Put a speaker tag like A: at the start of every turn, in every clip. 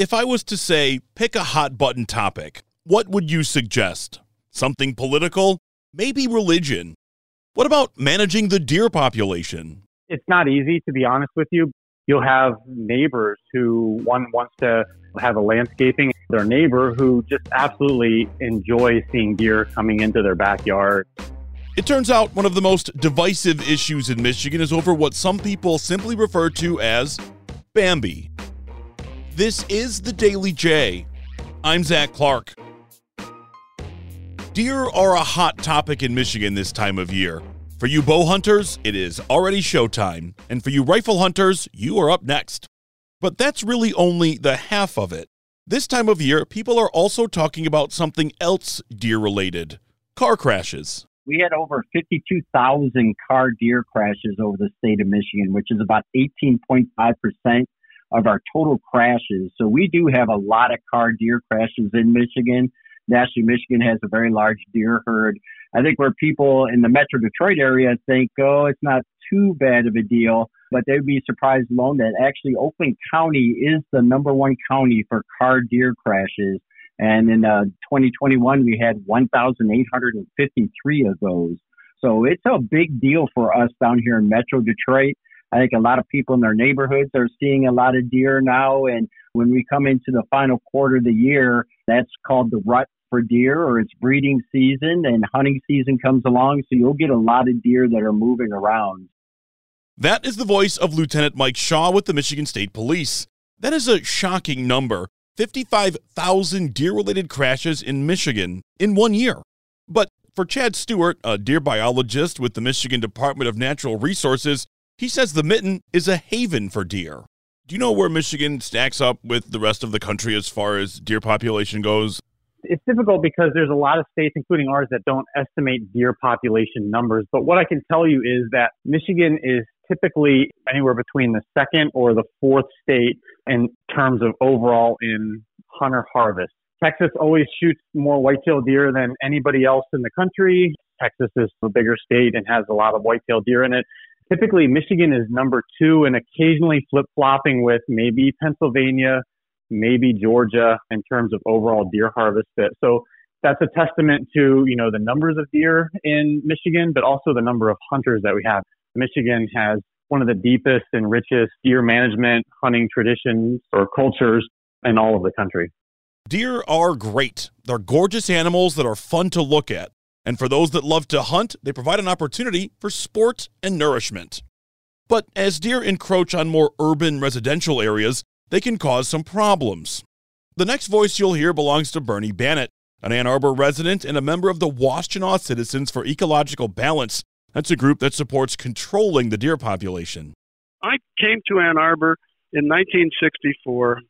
A: If I was to say, pick a hot button topic, what would you suggest? Something political? Maybe religion? What about managing the deer population?
B: It's not easy, to be honest with you. You'll have neighbors who one wants to have a landscaping, their neighbor who just absolutely enjoys seeing deer coming into their backyard.
A: It turns out one of the most divisive issues in Michigan is over what some people simply refer to as Bambi. This is the Daily J. I'm Zach Clark. Deer are a hot topic in Michigan this time of year. For you bow hunters, it is already showtime, and for you rifle hunters, you are up next. But that's really only the half of it. This time of year, people are also talking about something else deer related car crashes.
C: We had over 52,000 car deer crashes over the state of Michigan, which is about 18.5% of our total crashes. So we do have a lot of car deer crashes in Michigan. Nationally, Michigan has a very large deer herd. I think where people in the Metro Detroit area think, oh, it's not too bad of a deal, but they'd be surprised alone that actually Oakland County is the number one county for car deer crashes. And in uh, 2021, we had 1,853 of those. So it's a big deal for us down here in Metro Detroit. I think a lot of people in their neighborhoods are seeing a lot of deer now. And when we come into the final quarter of the year, that's called the rut for deer or it's breeding season and hunting season comes along. So you'll get a lot of deer that are moving around.
A: That is the voice of Lieutenant Mike Shaw with the Michigan State Police. That is a shocking number 55,000 deer related crashes in Michigan in one year. But for Chad Stewart, a deer biologist with the Michigan Department of Natural Resources, he says the mitten is a haven for deer. Do you know where Michigan stacks up with the rest of the country as far as deer population goes?
B: It's difficult because there's a lot of states, including ours, that don't estimate deer population numbers. But what I can tell you is that Michigan is typically anywhere between the second or the fourth state in terms of overall in hunter harvest. Texas always shoots more whitetail deer than anybody else in the country. Texas is a bigger state and has a lot of whitetail deer in it. Typically, Michigan is number two and occasionally flip flopping with maybe Pennsylvania, maybe Georgia in terms of overall deer harvest. So that's a testament to, you know, the numbers of deer in Michigan, but also the number of hunters that we have. Michigan has one of the deepest and richest deer management hunting traditions or cultures in all of the country.
A: Deer are great. They're gorgeous animals that are fun to look at. And for those that love to hunt, they provide an opportunity for sport and nourishment. But as deer encroach on more urban residential areas, they can cause some problems. The next voice you'll hear belongs to Bernie Bennett, an Ann Arbor resident and a member of the Washtenaw Citizens for Ecological Balance. That's a group that supports controlling the deer population.
D: I came to Ann Arbor in 1964,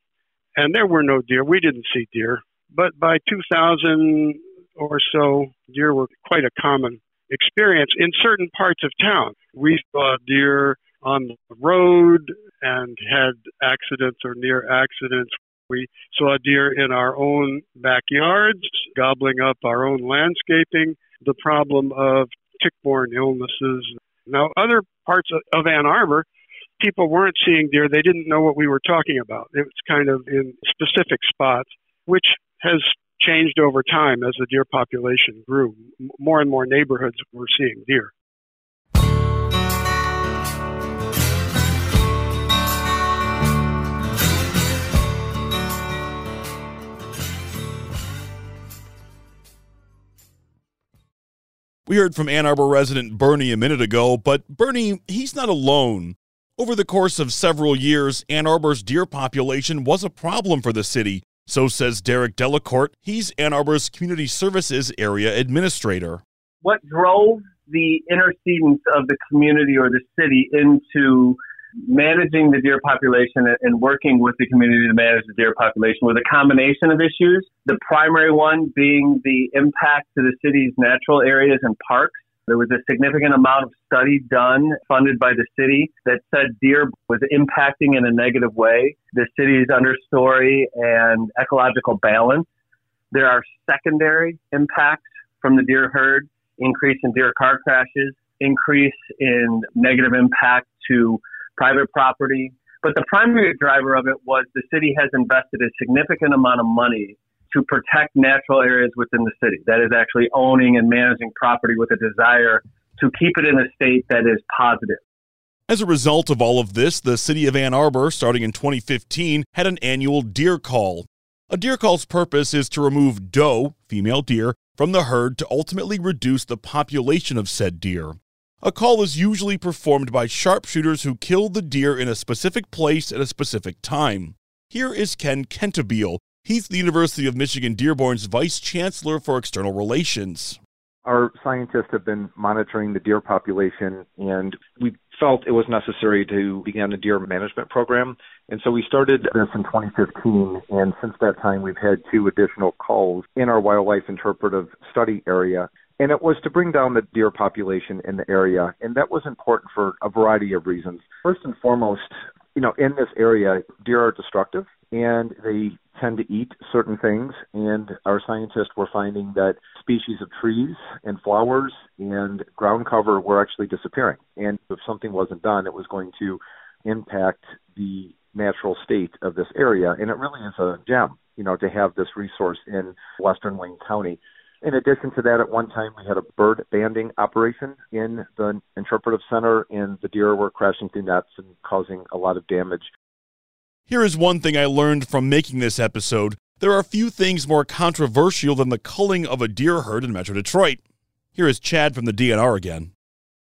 D: and there were no deer. We didn't see deer. But by 2000 or so, deer were quite a common experience in certain parts of town. We saw deer on the road and had accidents or near accidents. We saw deer in our own backyards, gobbling up our own landscaping. The problem of tick-borne illnesses. Now, other parts of Ann Arbor, people weren't seeing deer. They didn't know what we were talking about. It was kind of in specific spots, which has changed over time as the deer population grew. More and more neighborhoods were seeing deer.
A: We heard from Ann Arbor resident Bernie a minute ago, but Bernie, he's not alone. Over the course of several years, Ann Arbor's deer population was a problem for the city. So says Derek Delacourt. He's Ann Arbor's Community Services Area Administrator.
E: What drove the intercedence of the community or the city into managing the deer population and working with the community to manage the deer population was a combination of issues. The primary one being the impact to the city's natural areas and parks there was a significant amount of study done, funded by the city, that said deer was impacting in a negative way the city's understory and ecological balance. There are secondary impacts from the deer herd, increase in deer car crashes, increase in negative impact to private property. But the primary driver of it was the city has invested a significant amount of money to protect natural areas within the city. That is actually owning and managing property with a desire to keep it in a state that is positive.
A: As a result of all of this, the city of Ann Arbor, starting in 2015, had an annual deer cull. A deer cull's purpose is to remove doe, female deer, from the herd to ultimately reduce the population of said deer. A call is usually performed by sharpshooters who kill the deer in a specific place at a specific time. Here is Ken Kettenbeil, He's the University of Michigan Dearborn's Vice Chancellor for External Relations.
F: Our scientists have been monitoring the deer population, and we felt it was necessary to begin a deer management program. And so we started this in 2015, and since that time, we've had two additional culls in our wildlife interpretive study area. And it was to bring down the deer population in the area, and that was important for a variety of reasons. First and foremost, you know, in this area, deer are destructive and they tend to eat certain things. And our scientists were finding that species of trees and flowers and ground cover were actually disappearing. And if something wasn't done, it was going to impact the natural state of this area. And it really is a gem, you know, to have this resource in western Wayne County. In addition to that, at one time we had a bird banding operation in the interpretive center, and the deer were crashing through nets and causing a lot of damage
A: here is one thing I learned from making this episode. There are few things more controversial than the culling of a deer herd in Metro Detroit. Here is Chad from the DNR again.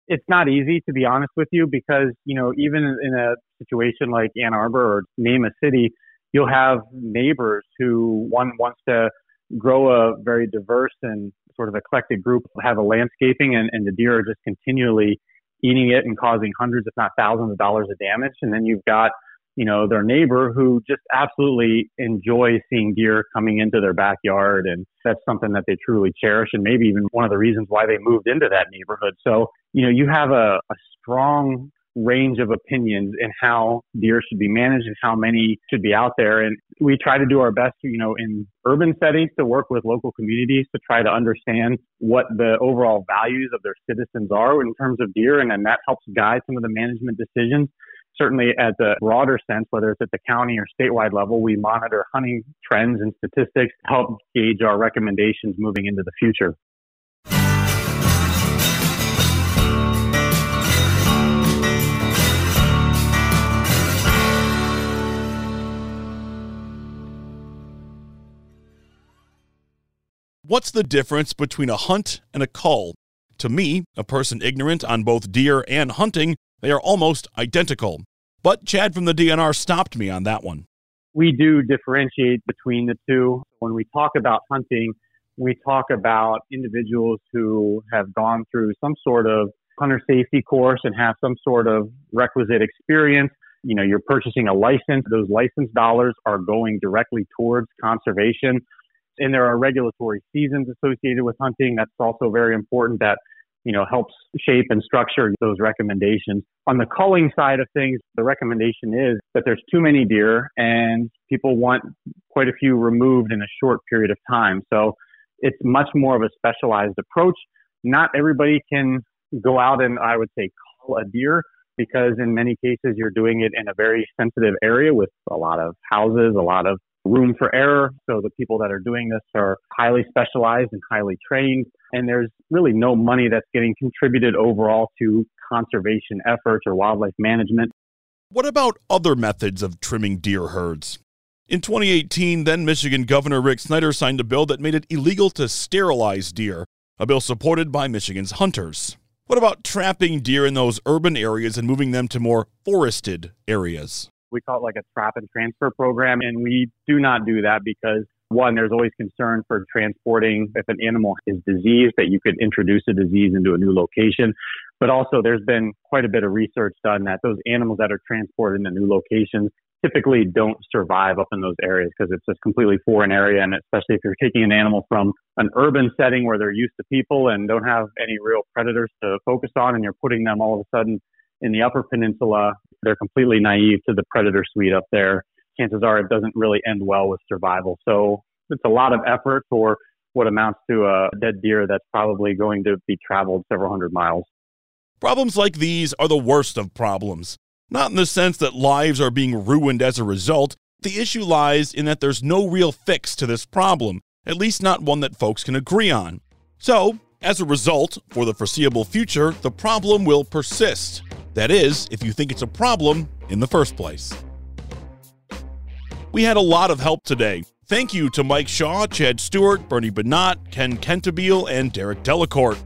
B: It's not easy, to be honest with you, because, you know, even in a situation like Ann Arbor or name a city, you'll have neighbors who one wants to grow a very diverse and sort of eclectic group, have a landscaping, and, and the deer are just continually eating it and causing hundreds, if not thousands of dollars of damage. And then you've got you know, their neighbor who just absolutely enjoys seeing deer coming into their backyard. And that's something that they truly cherish and maybe even one of the reasons why they moved into that neighborhood. So, you know, you have a, a strong range of opinions in how deer should be managed and how many should be out there. And we try to do our best, you know, in urban settings to work with local communities to try to understand what the overall values of their citizens are in terms of deer. And then that helps guide some of the management decisions certainly at the broader sense, whether it's at the county or statewide level, we monitor hunting trends and statistics to help gauge our recommendations moving into the future.
A: What's the difference between a hunt and a cull? To me, a person ignorant on both deer and hunting, they are almost identical. But Chad from the DNR stopped me on that one.
B: We do differentiate between the two. When we talk about hunting, we talk about individuals who have gone through some sort of hunter safety course and have some sort of requisite experience. You know, you're purchasing a license. Those license dollars are going directly towards conservation. And there are regulatory seasons associated with hunting. That's also very important that you know, helps shape and structure those recommendations. On the culling side of things, the recommendation is that there's too many deer and people want quite a few removed in a short period of time. So it's much more of a specialized approach. Not everybody can go out and I would say cull a deer because in many cases you're doing it in a very sensitive area with a lot of houses, a lot of room for error. So the people that are doing this are highly specialized and highly trained. And there's really no money that's getting contributed overall to conservation efforts or wildlife management.
A: What about other methods of trimming deer herds? In 2018, then Michigan Governor Rick Snyder signed a bill that made it illegal to sterilize deer. a bill supported by Michigan's hunters. What about trapping deer in those urban areas and moving them to more forested areas?
B: We call it like a trap and transfer program, and we do not do that because one, there's always concern for transporting if an animal is diseased, that you could introduce a disease into a new location. But also, there's been quite a bit of research done that those animals that are transported into new locations typically don't survive up in those areas because it's just completely foreign area. And especially if you're taking an animal from an urban setting where they're used to people and don't have any real predators to focus on, and you're putting them all of a sudden in the Upper Peninsula, they're completely naive to the predator suite up there. Chances are it doesn't really end well with survival. So it's a lot of effort for what amounts to a dead deer that's probably going to be traveled several hundred miles.
A: Problems like these are the worst of problems. Not in the sense that lives are being ruined as a result. The issue lies in that there's no real fix to this problem, at least not one that folks can agree on. So, as a result, for the foreseeable future, the problem will persist. That is, if you think it's a problem in the first place. We had a lot of help today. Thank you to Mike Shaw, Chad Stewart, Bernie Bennett, Ken Kettenbeil, and Derek Delacourt.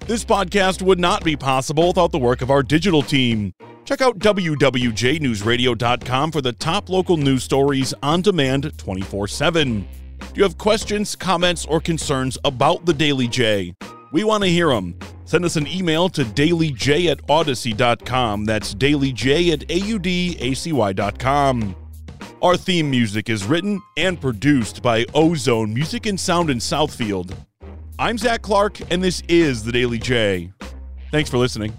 A: This podcast would not be possible without the work of our digital team. Check out WWJNewsRadio.com for the top local news stories on demand 24 7. Do you have questions, comments, or concerns about the Daily J? We want to hear them. Send us an email to dailyj at audacy.com. That's dailyj at audacy.com. Our theme music is written and produced by Ozone Music and Sound in Southfield. I'm Zach Clark, and this is The Daily J. Thanks for listening.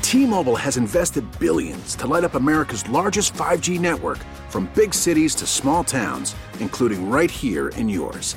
G: T Mobile has invested billions to light up America's largest 5G network from big cities to small towns, including right here in yours.